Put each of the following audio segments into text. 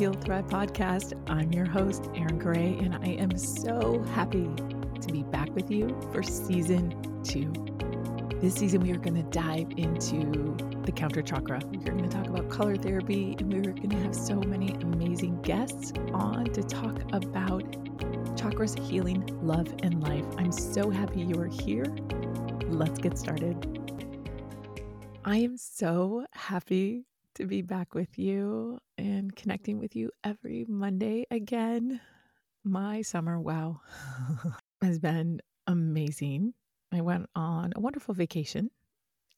Heal Thrive podcast. I'm your host, Erin Gray, and I am so happy to be back with you for season two. This season, we are going to dive into the counter chakra. We're going to talk about color therapy, and we're going to have so many amazing guests on to talk about chakras, healing, love, and life. I'm so happy you are here. Let's get started. I am so happy to be back with you and connecting with you every Monday again. My summer, wow, has been amazing. I went on a wonderful vacation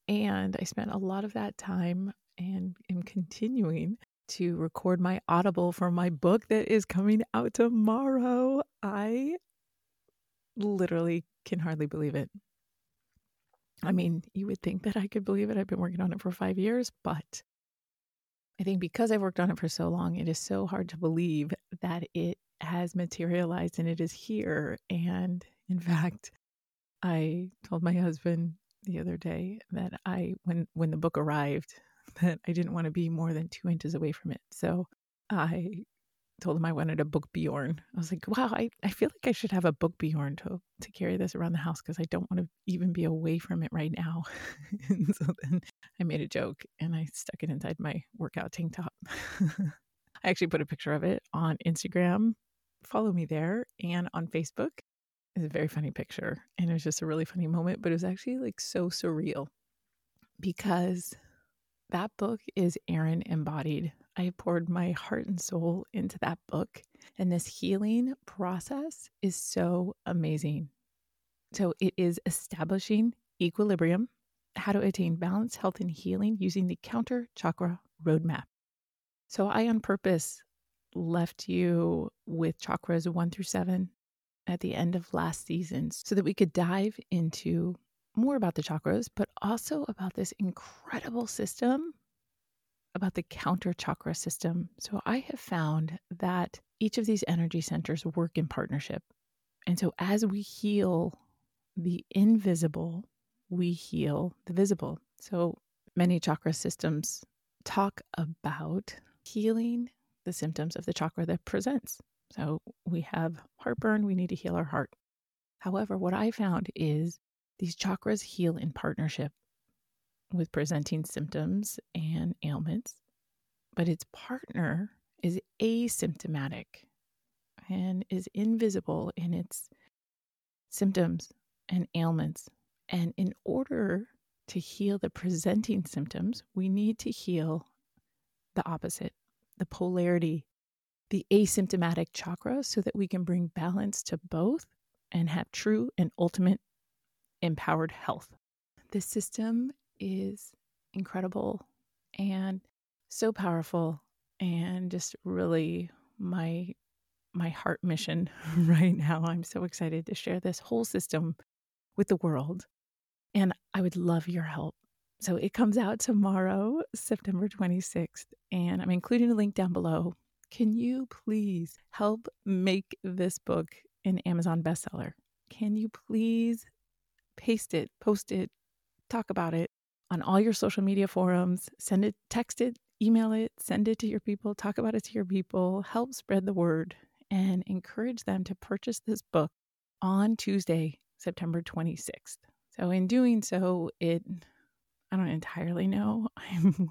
and I spent a lot of that time and am continuing to record my audible for my book that is coming out tomorrow. I literally can hardly believe it. I mean, you would think that I could believe it. I've been working on it for five years, but I think because I've worked on it for so long, it is so hard to believe that it has materialized and it is here. And in fact, I told my husband the other day that I, when when the book arrived, that I didn't want to be more than two inches away from it. So I told him I wanted a book Bjorn. I was like, wow, I, I feel like I should have a book Bjorn to, to carry this around the house because I don't want to even be away from it right now. and so then I made a joke and I stuck it inside my workout tank top. I actually put a picture of it on Instagram. Follow me there and on Facebook. It's a very funny picture. And it was just a really funny moment, but it was actually like so surreal because that book is Erin embodied. I poured my heart and soul into that book. And this healing process is so amazing. So it is establishing equilibrium, how to attain balance, health, and healing using the counter chakra roadmap. So I, on purpose, left you with chakras one through seven at the end of last season so that we could dive into more about the chakras, but also about this incredible system about the counter chakra system. So I have found that each of these energy centers work in partnership. And so as we heal the invisible, we heal the visible. So many chakra systems talk about healing the symptoms of the chakra that presents. So we have heartburn, we need to heal our heart. However, what I found is these chakras heal in partnership with presenting symptoms and ailments, but its partner is asymptomatic and is invisible in its symptoms and ailments. And in order to heal the presenting symptoms, we need to heal the opposite, the polarity, the asymptomatic chakra, so that we can bring balance to both and have true and ultimate empowered health. This system is incredible and so powerful and just really my my heart mission right now. I'm so excited to share this whole system with the world and I would love your help. So it comes out tomorrow, September 26th, and I'm including a link down below. Can you please help make this book an Amazon bestseller? Can you please paste it, post it, talk about it on all your social media forums, send it, text it, email it, send it to your people, talk about it to your people, help spread the word, and encourage them to purchase this book on Tuesday, September 26th. So, in doing so, it, I don't entirely know. I'm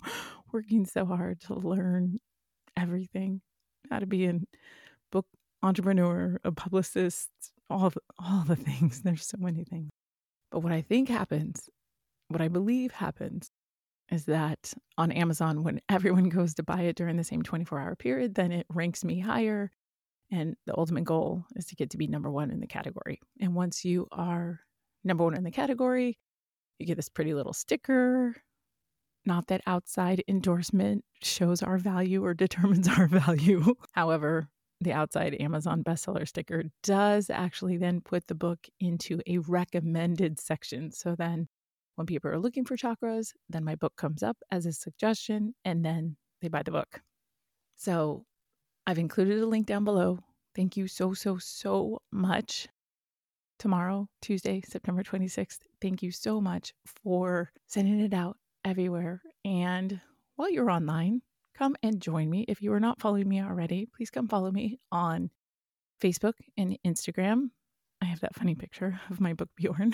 working so hard to learn everything how to be a book entrepreneur, a publicist, all the, all the things. There's so many things. But what I think happens what I believe happens is that on Amazon, when everyone goes to buy it during the same 24 hour period, then it ranks me higher. And the ultimate goal is to get to be number one in the category. And once you are number one in the category, you get this pretty little sticker. Not that outside endorsement shows our value or determines our value. However, the outside Amazon bestseller sticker does actually then put the book into a recommended section. So then when people are looking for chakras, then my book comes up as a suggestion and then they buy the book. So I've included a link down below. Thank you so, so, so much. Tomorrow, Tuesday, September 26th, thank you so much for sending it out everywhere. And while you're online, come and join me. If you are not following me already, please come follow me on Facebook and Instagram. I have that funny picture of my book Bjorn.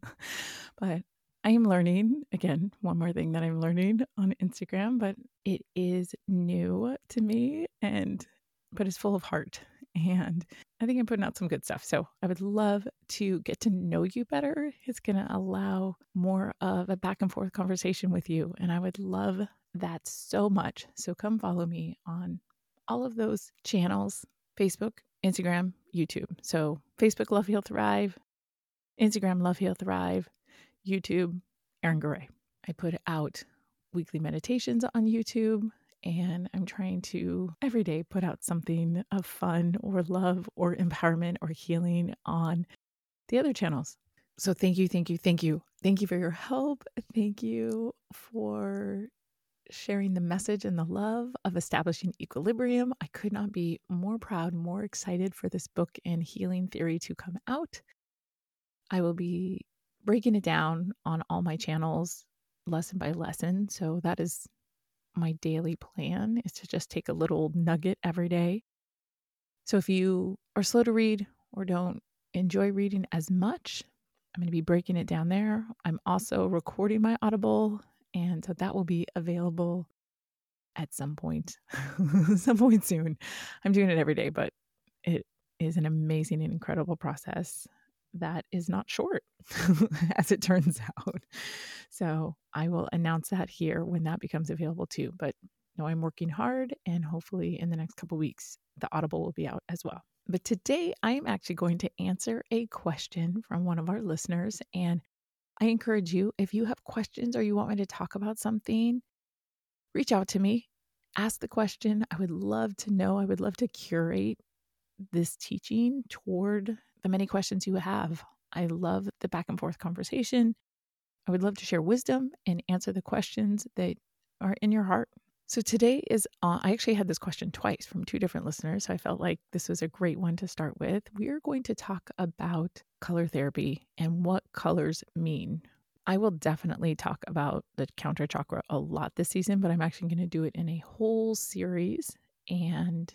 but I am learning again, one more thing that I'm learning on Instagram, but it is new to me and but it's full of heart and I think I'm putting out some good stuff. So I would love to get to know you better. It's going to allow more of a back and forth conversation with you. And I would love that so much. So come follow me on all of those channels Facebook, Instagram, YouTube. So Facebook, Love Heal Thrive, Instagram, Love Heal Thrive, YouTube, Erin Garay. I put out weekly meditations on YouTube and I'm trying to every day put out something of fun or love or empowerment or healing on the other channels. So thank you, thank you, thank you. Thank you for your help. Thank you for sharing the message and the love of establishing equilibrium. I could not be more proud, more excited for this book and healing theory to come out. I will be breaking it down on all my channels lesson by lesson. So that is my daily plan is to just take a little nugget every day. So if you are slow to read or don't enjoy reading as much, I'm going to be breaking it down there. I'm also recording my Audible, and so that will be available at some point, some point soon. I'm doing it every day, but it is an amazing and incredible process that is not short, as it turns out. So I will announce that here when that becomes available too. But no, I'm working hard, and hopefully in the next couple weeks, the Audible will be out as well. But today, I am actually going to answer a question from one of our listeners. And I encourage you, if you have questions or you want me to talk about something, reach out to me, ask the question. I would love to know. I would love to curate this teaching toward the many questions you have. I love the back and forth conversation. I would love to share wisdom and answer the questions that are in your heart. So today is, uh, I actually had this question twice from two different listeners. So I felt like this was a great one to start with. We are going to talk about color therapy and what colors mean. I will definitely talk about the counter chakra a lot this season, but I'm actually going to do it in a whole series and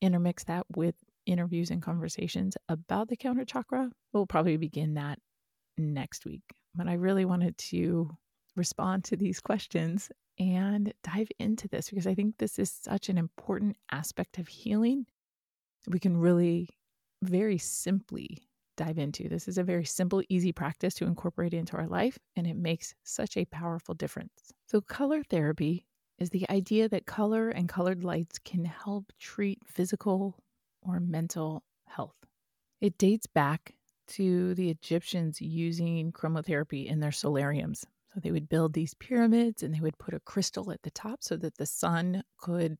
intermix that with interviews and conversations about the counter chakra. We'll probably begin that next week. But I really wanted to respond to these questions and dive into this because I think this is such an important aspect of healing. We can really very simply dive into. This is a very simple, easy practice to incorporate into our life, and it makes such a powerful difference. So, color therapy is the idea that color and colored lights can help treat physical, or mental health. It dates back to the Egyptians using chromotherapy in their solariums. So they would build these pyramids and they would put a crystal at the top so that the sun could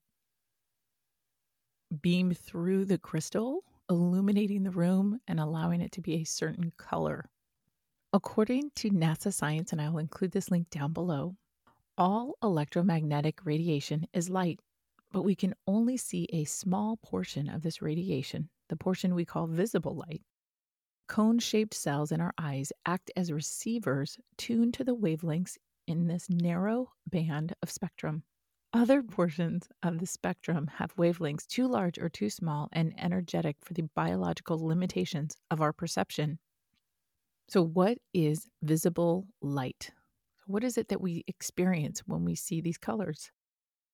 beam through the crystal, illuminating the room and allowing it to be a certain color. According to NASA science, and I will include this link down below, all electromagnetic radiation is light but we can only see a small portion of this radiation, the portion we call visible light. Cone shaped cells in our eyes act as receivers tuned to the wavelengths in this narrow band of spectrum. Other portions of the spectrum have wavelengths too large or too small and energetic for the biological limitations of our perception. So, what is visible light? What is it that we experience when we see these colors?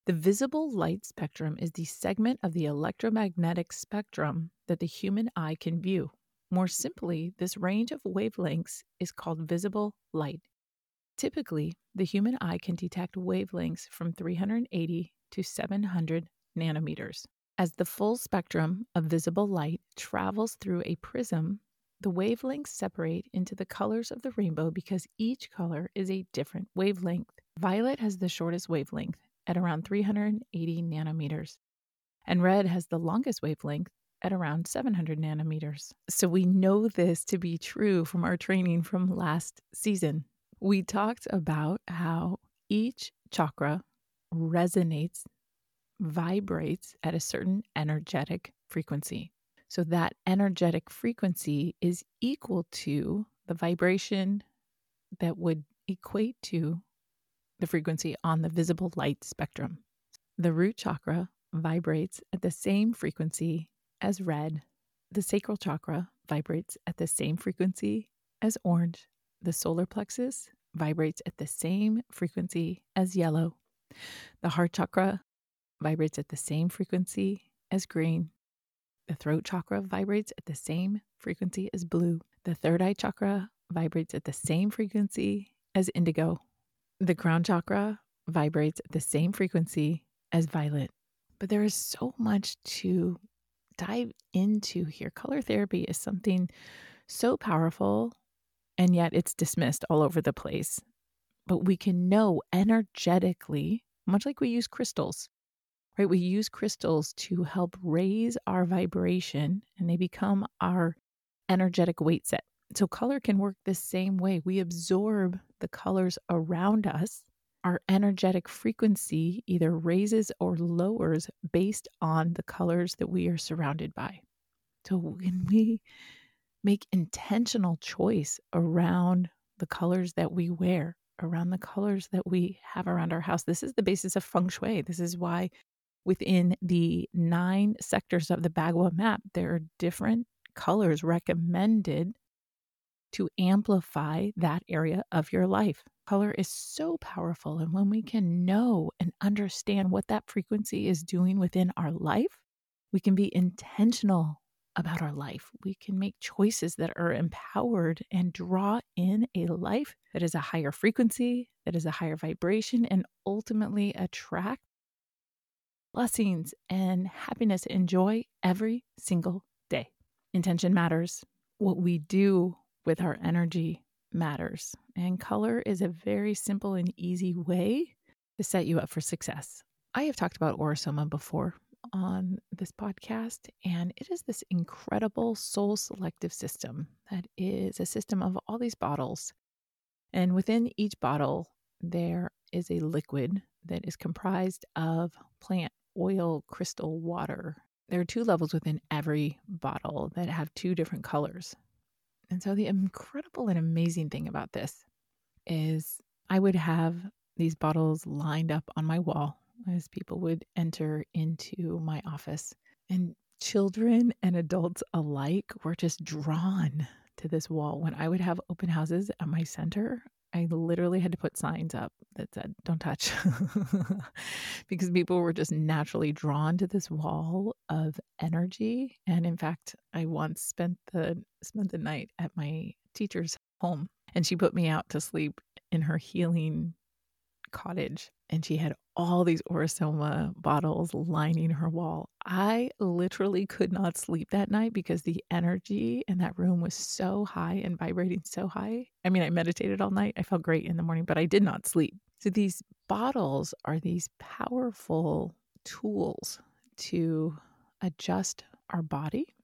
The visible light spectrum is the segment of the electromagnetic spectrum that the human eye can view. More simply, this range of wavelengths is called visible light. Typically, the human eye can detect wavelengths from 380 to 700 nanometers. As the full spectrum of visible light travels through a prism, the wavelengths separate into the colors of the rainbow because each color is a different wavelength. Violet has the shortest wavelength at around 380 nanometers, and red has the longest wavelength at around 700 nanometers. So we know this to be true from our training from last season. We talked about how each chakra resonates, vibrates at a certain energetic frequency. So that energetic frequency is equal to the vibration that would equate to the frequency on the visible light spectrum. The root chakra vibrates at the same frequency as red. The sacral chakra vibrates at the same frequency as orange. The solar plexus vibrates at the same frequency as yellow. The heart chakra vibrates at the same frequency as green. The throat chakra vibrates at the same frequency as blue. The third eye chakra vibrates at the same frequency as indigo. The crown chakra vibrates at the same frequency as violet. But there is so much to dive into here. Color therapy is something so powerful, and yet it's dismissed all over the place. But we can know energetically, much like we use crystals, right? We use crystals to help raise our vibration and they become our energetic weight set. So, color can work the same way. We absorb the colors around us. Our energetic frequency either raises or lowers based on the colors that we are surrounded by. So, when we make intentional choice around the colors that we wear, around the colors that we have around our house, this is the basis of feng shui. This is why within the nine sectors of the Bagua map, there are different colors recommended to amplify that area of your life. Color is so powerful. And when we can know and understand what that frequency is doing within our life, we can be intentional about our life. We can make choices that are empowered and draw in a life that is a higher frequency, that is a higher vibration, and ultimately attract blessings and happiness and joy every single day. Intention matters. What we do with our energy matters. And color is a very simple and easy way to set you up for success. I have talked about Aura-Soma before on this podcast, and it is this incredible soul selective system that is a system of all these bottles. And within each bottle, there is a liquid that is comprised of plant oil, crystal, water. There are two levels within every bottle that have two different colors. And so, the incredible and amazing thing about this is I would have these bottles lined up on my wall as people would enter into my office. And children and adults alike were just drawn to this wall. When I would have open houses at my center, I literally had to put signs up that said, don't touch, because people were just naturally drawn to this wall of energy. And in fact, I once spent the spent the night at my teacher's home and she put me out to sleep in her healing cottage and she had all these Aura-Soma bottles lining her wall. I literally could not sleep that night because the energy in that room was so high and vibrating so high. I mean, I meditated all night. I felt great in the morning, but I did not sleep. So these bottles are these powerful tools to adjust our body,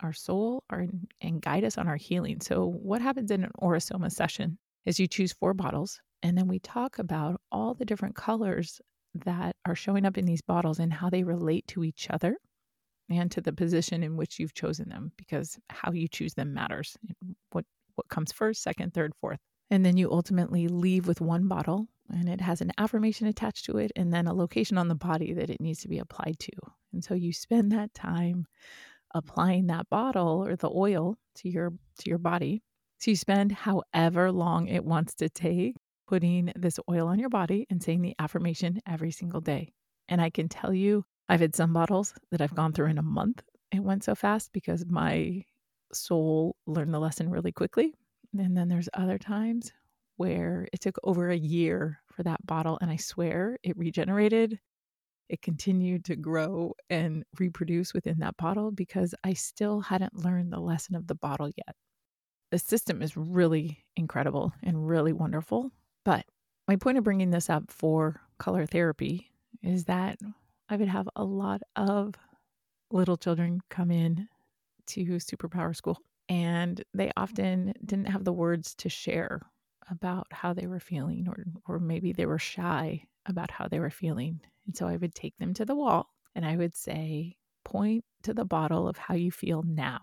our soul, our, and guide us on our healing. So what happens in an Aura-Soma session is you choose four bottles and then we talk about all the different colors that are showing up in these bottles and how they relate to each other and to the position in which you've chosen them because how you choose them matters. What what comes first, second, third, fourth. And then you ultimately leave with one bottle and it has an affirmation attached to it and then a location on the body that it needs to be applied to. And so you spend that time applying that bottle or the oil to your to your body. So you spend however long it wants to take putting this oil on your body and saying the affirmation every single day. And I can tell you, I've had some bottles that I've gone through in a month. It went so fast because my soul learned the lesson really quickly. And then there's other times where it took over a year for that bottle. And I swear it regenerated. It continued to grow and reproduce within that bottle because I still hadn't learned the lesson of the bottle yet. The system is really incredible and really wonderful. But my point of bringing this up for color therapy is that I would have a lot of little children come in to superpower school and they often didn't have the words to share about how they were feeling or or maybe they were shy about how they were feeling. And so i would take them to the wall and i would say point to the bottle of how you feel now.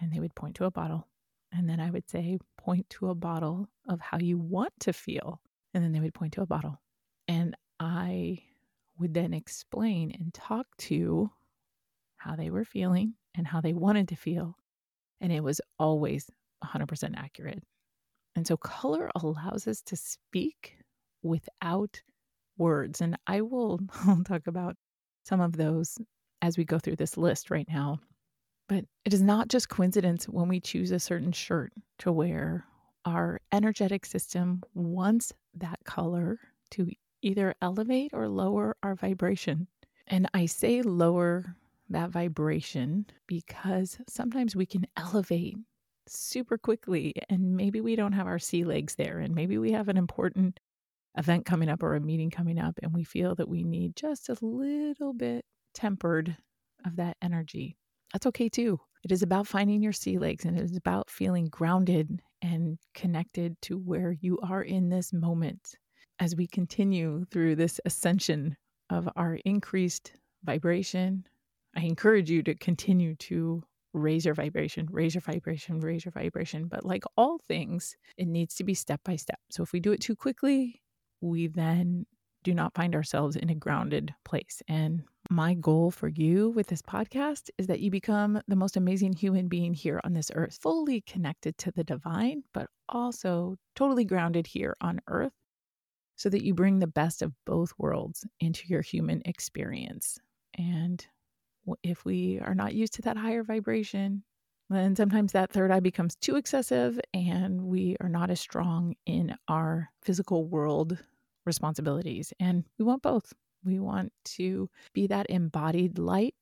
And they would point to a bottle and then i would say point to a bottle of how you want to feel. And then they would point to a bottle. And I would then explain and talk to how they were feeling and how they wanted to feel. And it was always 100% accurate. And so color allows us to speak without words. And I will talk about some of those as we go through this list right now. But it is not just coincidence when we choose a certain shirt to wear. Our energetic system wants that color to either elevate or lower our vibration. And I say lower that vibration because sometimes we can elevate super quickly and maybe we don't have our sea legs there and maybe we have an important event coming up or a meeting coming up and we feel that we need just a little bit tempered of that energy. That's okay too. It is about finding your sea legs and it is about feeling grounded and connected to where you are in this moment as we continue through this ascension of our increased vibration. I encourage you to continue to raise your vibration, raise your vibration, raise your vibration. But like all things, it needs to be step by step. So if we do it too quickly, we then do not find ourselves in a grounded place. And my goal for you with this podcast is that you become the most amazing human being here on this earth, fully connected to the divine, but also totally grounded here on earth, so that you bring the best of both worlds into your human experience. And if we are not used to that higher vibration, then sometimes that third eye becomes too excessive and we are not as strong in our physical world responsibilities. And we want both. We want to be that embodied light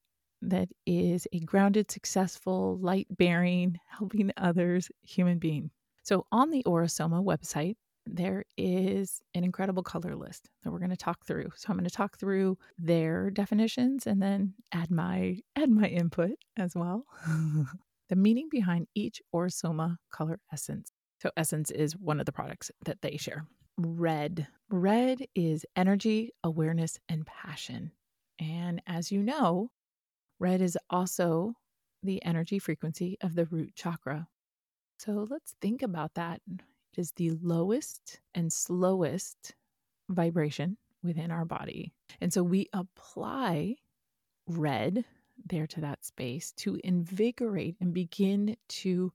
that is a grounded, successful, light bearing, helping others human being. So on the Aura-Soma website, there is an incredible color list that we're going to talk through. So I'm going to talk through their definitions and then add my add my input as well. the meaning behind each Aura-Soma color essence. So essence is one of the products that they share. Red. Red is energy, awareness, and passion. And as you know, red is also the energy frequency of the root chakra. So let's think about that. It is the lowest and slowest vibration within our body. And so we apply red there to that space to invigorate and begin to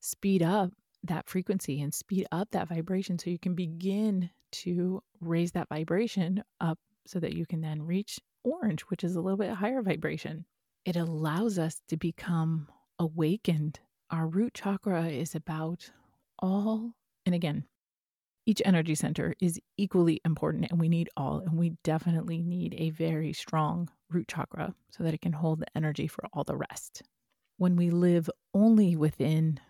speed up that frequency and speed up that vibration so you can begin to raise that vibration up so that you can then reach orange, which is a little bit higher vibration. It allows us to become awakened. Our root chakra is about all and again, each energy center is equally important and we need all. And we definitely need a very strong root chakra so that it can hold the energy for all the rest. When we live only within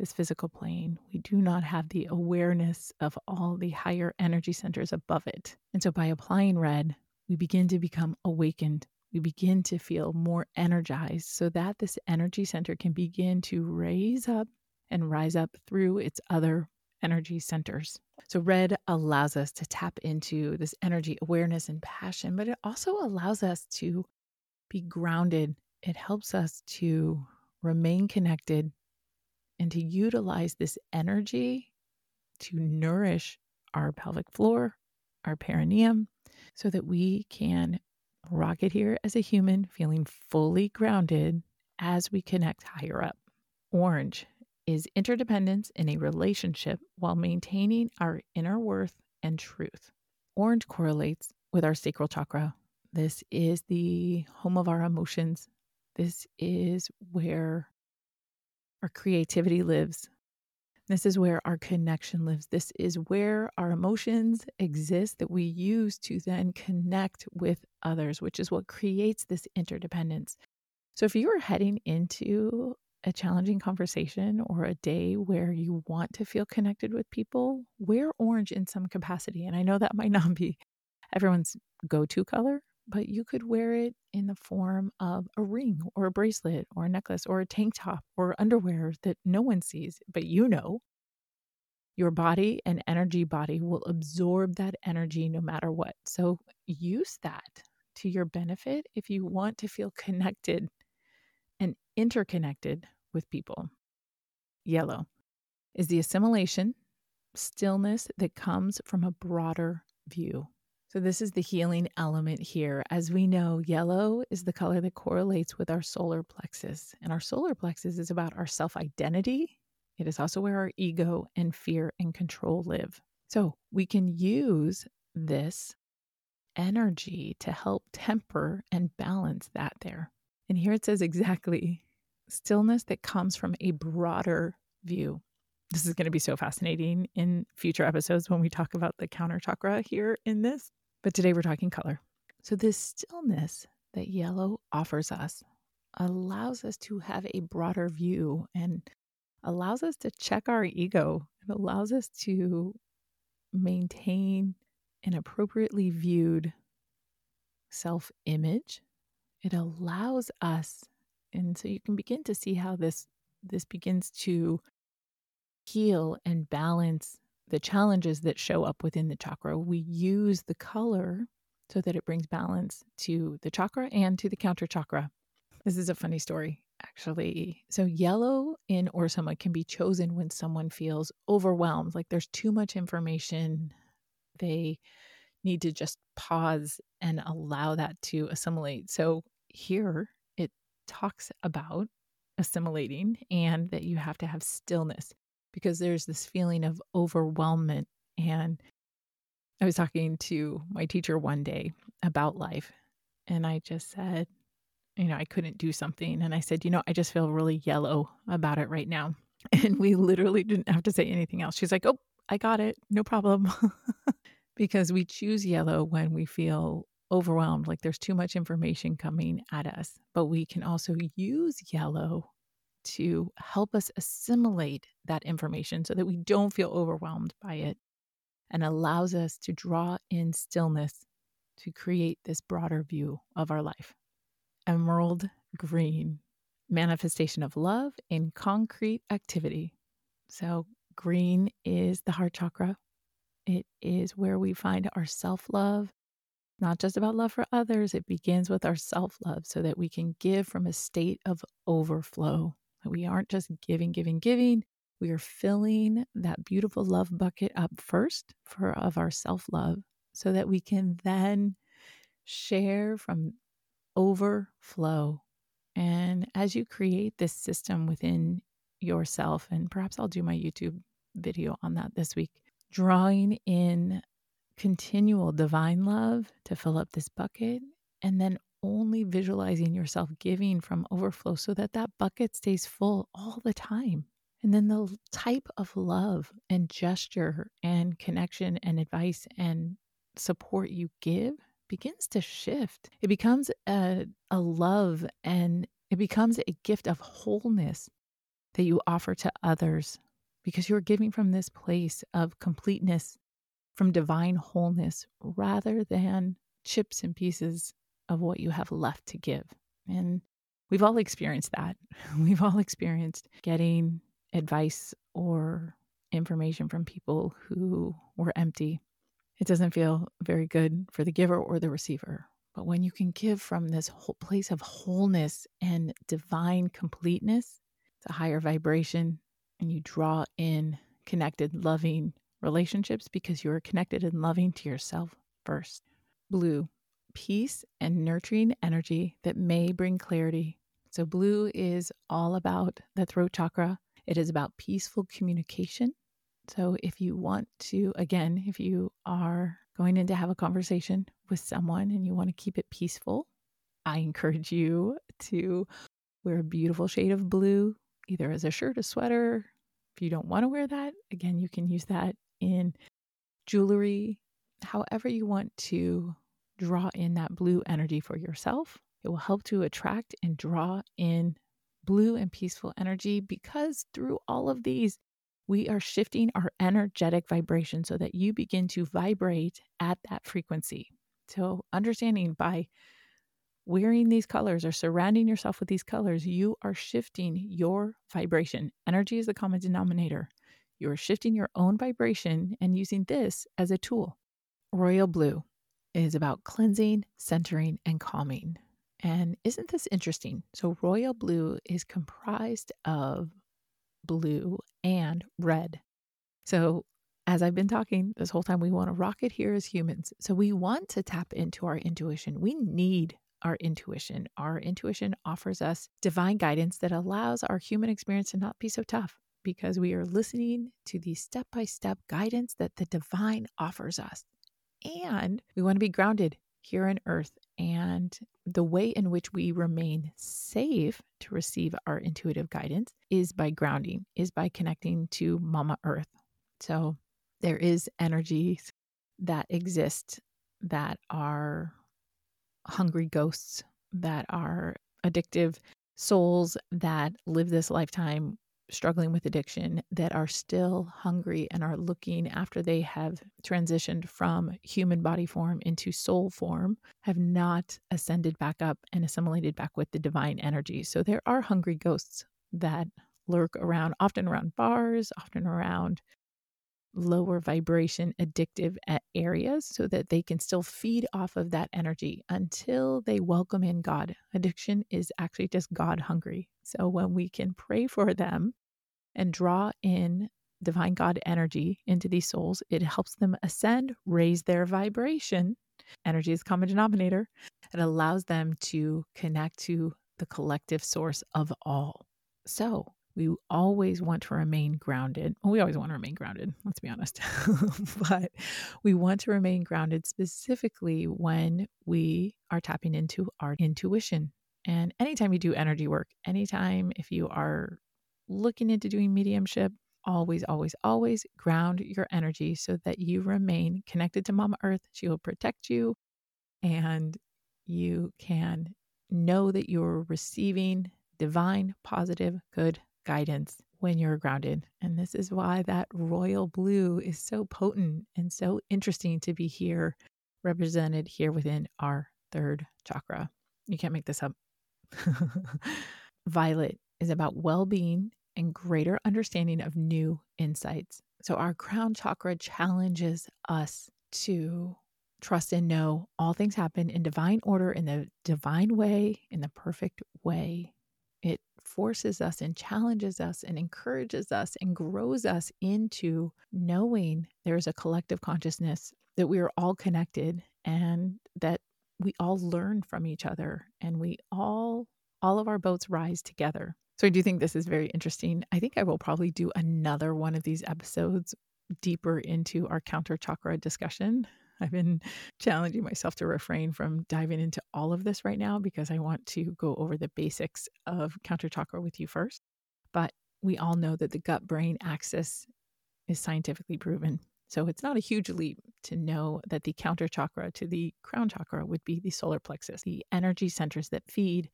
this physical plane, we do not have the awareness of all the higher energy centers above it. And so by applying red, we begin to become awakened. We begin to feel more energized so that this energy center can begin to raise up and rise up through its other energy centers. So, red allows us to tap into this energy awareness and passion, but it also allows us to be grounded. It helps us to remain connected and to utilize this energy to nourish our pelvic floor, our perineum, so that we can rocket here as a human, feeling fully grounded as we connect higher up. Orange is interdependence in a relationship while maintaining our inner worth and truth. Orange correlates with our sacral chakra. This is the home of our emotions. This is where our creativity lives. This is where our connection lives. This is where our emotions exist that we use to then connect with others, which is what creates this interdependence. So, if you are heading into a challenging conversation or a day where you want to feel connected with people, wear orange in some capacity. And I know that might not be everyone's go to color, but you could wear it in the form of a ring or a bracelet or a necklace or a tank top or underwear that no one sees, but you know. Your body and energy body will absorb that energy no matter what. So use that to your benefit if you want to feel connected and interconnected with people. Yellow is the assimilation, stillness that comes from a broader view. So, this is the healing element here. As we know, yellow is the color that correlates with our solar plexus. And our solar plexus is about our self identity. It is also where our ego and fear and control live. So, we can use this energy to help temper and balance that there. And here it says exactly stillness that comes from a broader view. This is going to be so fascinating in future episodes when we talk about the counter chakra here in this. But today we're talking color. So, this stillness that yellow offers us allows us to have a broader view and allows us to check our ego. It allows us to maintain an appropriately viewed self image. It allows us, and so you can begin to see how this this begins to heal and balance the challenges that show up within the chakra. We use the color so that it brings balance to the chakra and to the counter chakra. This is a funny story, actually. So, yellow in Aura-Soma can be chosen when someone feels overwhelmed, like there's too much information. They need to just pause and allow that to assimilate. So, here it talks about assimilating and that you have to have stillness because there's this feeling of overwhelmment. And I was talking to my teacher one day about life, and I just said, you know, I couldn't do something. And I said, you know, I just feel really yellow about it right now. And we literally didn't have to say anything else. She's like, oh, I got it. No problem. because we choose yellow when we feel overwhelmed, like there's too much information coming at us. But we can also use yellow to help us assimilate that information so that we don't feel overwhelmed by it and allows us to draw in stillness to create this broader view of our life. Emerald green, manifestation of love in concrete activity. So, green is the heart chakra. It is where we find our self love, not just about love for others. It begins with our self love so that we can give from a state of overflow. We aren't just giving, giving, giving. We are filling that beautiful love bucket up first for of our self-love so that we can then share from overflow. And as you create this system within yourself, and perhaps I'll do my YouTube video on that this week, drawing in continual divine love to fill up this bucket and then only visualizing yourself giving from overflow so that that bucket stays full all the time. And then the type of love and gesture and connection and advice and support you give begins to shift. It becomes a, a love and it becomes a gift of wholeness that you offer to others because you're giving from this place of completeness, from divine wholeness, rather than chips and pieces of what you have left to give. And we've all experienced that. We've all experienced getting advice or information from people who were empty. It doesn't feel very good for the giver or the receiver. But when you can give from this whole place of wholeness and divine completeness, it's a higher vibration, and you draw in connected, loving relationships because you are connected and loving to yourself first. Blue, peace and nurturing energy that may bring clarity. So, blue is all about the throat chakra, it is about peaceful communication. So, if you want to, again, if you are going in to have a conversation with someone and you want to keep it peaceful, I encourage you to wear a beautiful shade of blue, either as a shirt, a sweater. If you don't want to wear that, again, you can use that in jewelry, however you want to draw in that blue energy for yourself. It will help to attract and draw in blue and peaceful energy because through all of these, we are shifting our energetic vibration so that you begin to vibrate at that frequency. So, understanding by wearing these colors or surrounding yourself with these colors, you are shifting your vibration. Energy is the common denominator. You are shifting your own vibration and using this as a tool. Royal blue is about cleansing, centering, and calming. And isn't this interesting? So, royal blue is comprised of blue and red. So, as I've been talking this whole time, we want to rock it here as humans. So we want to tap into our intuition. We need our intuition. Our intuition offers us divine guidance that allows our human experience to not be so tough because we are listening to the step by step guidance that the divine offers us. And we want to be grounded here on earth. And the way in which we remain safe to receive our intuitive guidance is by grounding, is by connecting to Mama Earth. So there is energies that exist that are hungry ghosts, that are addictive souls that live this lifetime struggling with addiction that are still hungry and are looking after they have transitioned from human body form into soul form, have not ascended back up and assimilated back with the divine energy. So there are hungry ghosts that lurk around, often around bars, often around lower vibration addictive areas so that they can still feed off of that energy until they welcome in God. Addiction is actually just God hungry. So when we can pray for them and draw in divine God energy into these souls, it helps them ascend, raise their vibration. Energy is common denominator. It allows them to connect to the collective source of all. So we always want to remain grounded. Well, we always want to remain grounded, let's be honest. but we want to remain grounded specifically when we are tapping into our intuition. And anytime you do energy work, anytime if you are looking into doing mediumship, always, always, always ground your energy so that you remain connected to Mama Earth. She will protect you and you can know that you're receiving divine, positive, good guidance when you're grounded. And this is why that royal blue is so potent and so interesting to be here, represented here within our third chakra. You can't make this up. Violet is about well being and greater understanding of new insights. So, our crown chakra challenges us to trust and know all things happen in divine order, in the divine way, in the perfect way. It forces us and challenges us and encourages us and grows us into knowing there's a collective consciousness that we are all connected and that we all learn from each other and we all all of our boats rise together so I do think this is very interesting. I think I will probably do another one of these episodes deeper into our counter chakra discussion. I've been challenging myself to refrain from diving into all of this right now because I want to go over the basics of counter chakra with you first. But we all know that the gut brain axis is scientifically proven. So it's not a huge leap to know that the counter chakra to the crown chakra would be the solar plexus, the energy centers that feed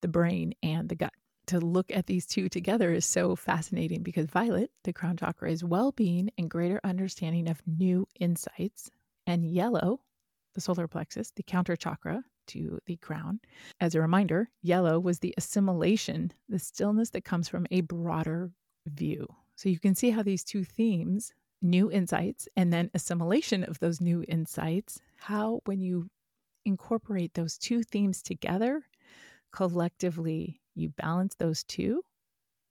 the brain and the gut to look at these two together is so fascinating because violet, the crown chakra, is well being and greater understanding of new insights. And yellow, the solar plexus, the counter chakra to the crown. As a reminder, yellow was the assimilation, the stillness that comes from a broader view. So you can see how these two themes, new insights and then assimilation of those new insights, how when you incorporate those two themes together, collectively you balance those two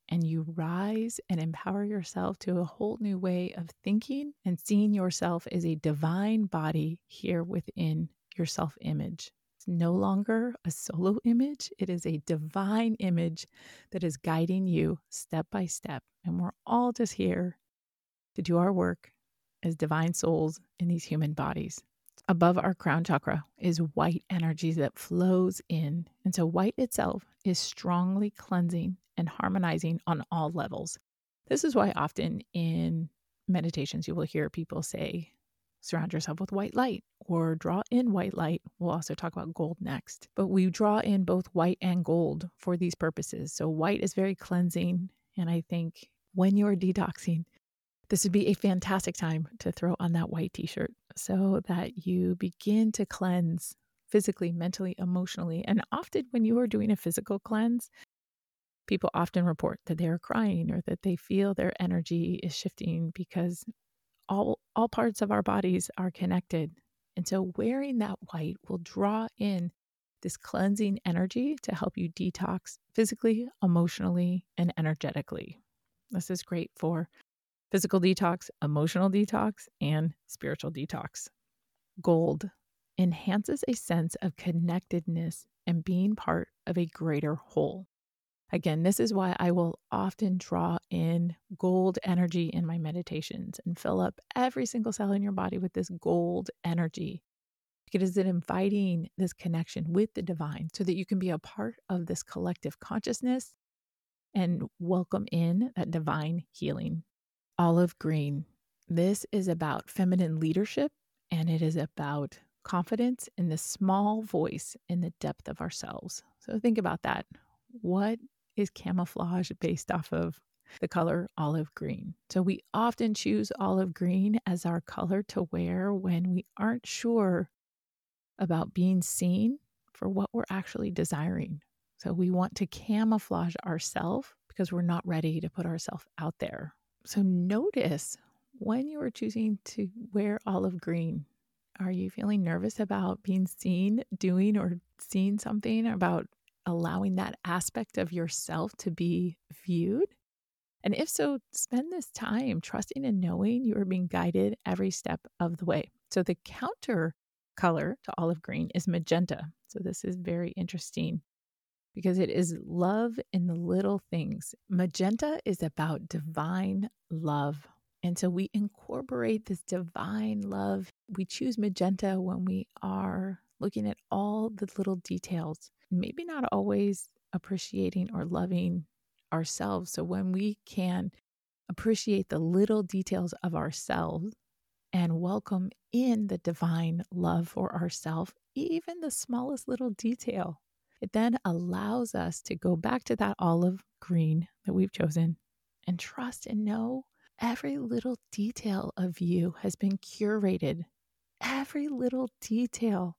and you rise and empower yourself to a whole new way of thinking and seeing yourself as a divine body here within your self image. It's no longer a solo image, it is a divine image that is guiding you step by step. And we're all just here to do our work as divine souls in these human bodies above our crown chakra is white energy that flows in. And so, white itself is strongly cleansing and harmonizing on all levels. This is why often in meditations you will hear people say, surround yourself with white light or draw in white light. We'll also talk about gold next. But we draw in both white and gold for these purposes. So, white is very cleansing. And I think when you're detoxing, this would be a fantastic time to throw on that white t shirt so that you begin to cleanse physically, mentally, emotionally. And often, when you are doing a physical cleanse, people often report that they're crying or that they feel their energy is shifting because all, all parts of our bodies are connected. And so, wearing that white will draw in this cleansing energy to help you detox physically, emotionally, and energetically. This is great for physical detox, emotional detox, and spiritual detox. Gold enhances a sense of connectedness and being part of a greater whole. Again, this is why I will often draw in gold energy in my meditations and fill up every single cell in your body with this gold energy. It inviting this connection with the divine so that you can be a part of this collective consciousness and welcome in that divine healing. Olive green. This is about feminine leadership and it is about confidence in the small voice in the depth of ourselves. So think about that. What is camouflage based off of the color olive green. So we often choose olive green as our color to wear when we aren't sure about being seen for what we're actually desiring. So we want to camouflage ourselves because we're not ready to put ourselves out there. So notice when you are choosing to wear olive green. Are you feeling nervous about being seen doing or seeing something about allowing that aspect of yourself to be viewed? And if so, spend this time trusting and knowing you are being guided every step of the way. So, the counter color to olive green is magenta. So, this is very interesting because it is love in the little things. Magenta is about divine love. And so we incorporate this divine love. We choose magenta when we are looking at all the little details maybe not always appreciating or loving ourselves. So when we can appreciate the little details of ourselves and welcome in the divine love for ourselves, even the smallest little detail, it then allows us to go back to that olive green that we've chosen and trust and know every little detail of you has been curated. Every little detail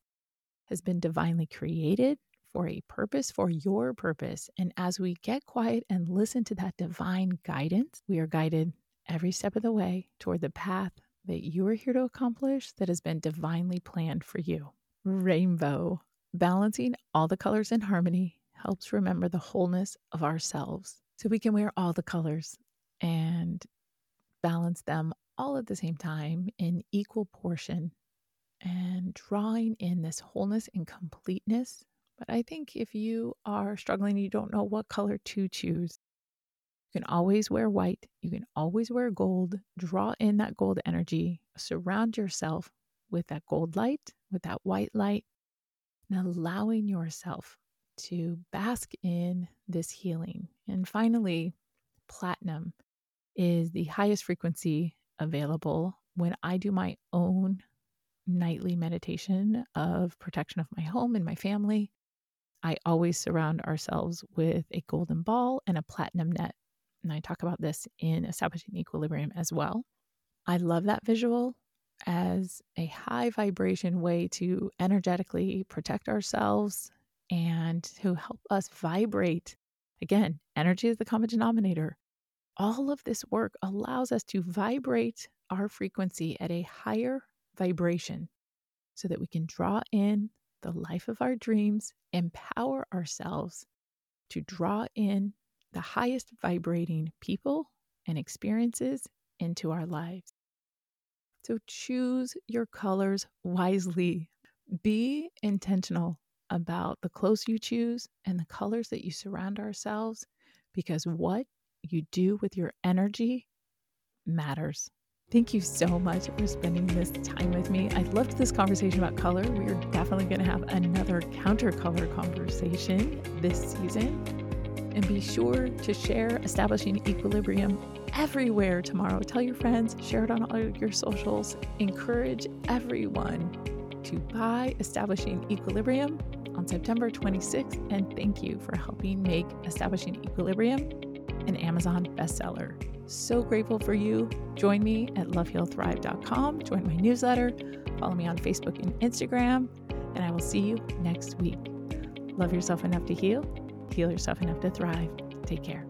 has been divinely created for a purpose, for your purpose. And as we get quiet and listen to that divine guidance, we are guided every step of the way toward the path that you are here to accomplish that has been divinely planned for you. Rainbow, balancing all the colors in harmony, helps remember the wholeness of ourselves. So we can wear all the colors and balance them all at the same time in equal portion and drawing in this wholeness and completeness but I think if you are struggling, you don't know what color to choose, you can always wear white. You can always wear gold. Draw in that gold energy. Surround yourself with that gold light, with that white light, and allowing yourself to bask in this healing. And finally, platinum is the highest frequency available when I do my own nightly meditation of protection of my home and my family. I always surround ourselves with a golden ball and a platinum net. And I talk about this in Establishing Equilibrium as well. I love that visual as a high vibration way to energetically protect ourselves and to help us vibrate. Again, energy is the common denominator. All of this work allows us to vibrate our frequency at a higher vibration so that we can draw in the life of our dreams, empower ourselves to draw in the highest vibrating people and experiences into our lives. So choose your colors wisely. Be intentional about the clothes you choose and the colors that you surround ourselves because what you do with your energy matters. Thank you so much for spending this time with me. I loved this conversation about color. We are definitely going to have another counter color conversation this season. And be sure to share Establishing Equilibrium everywhere tomorrow. Tell your friends, share it on all your socials. Encourage everyone to buy Establishing Equilibrium on September 26th. And thank you for helping make Establishing Equilibrium an Amazon bestseller. So grateful for you. Join me at lovehealthrive.com. Join my newsletter. Follow me on Facebook and Instagram. And I will see you next week. Love yourself enough to heal, heal yourself enough to thrive. Take care.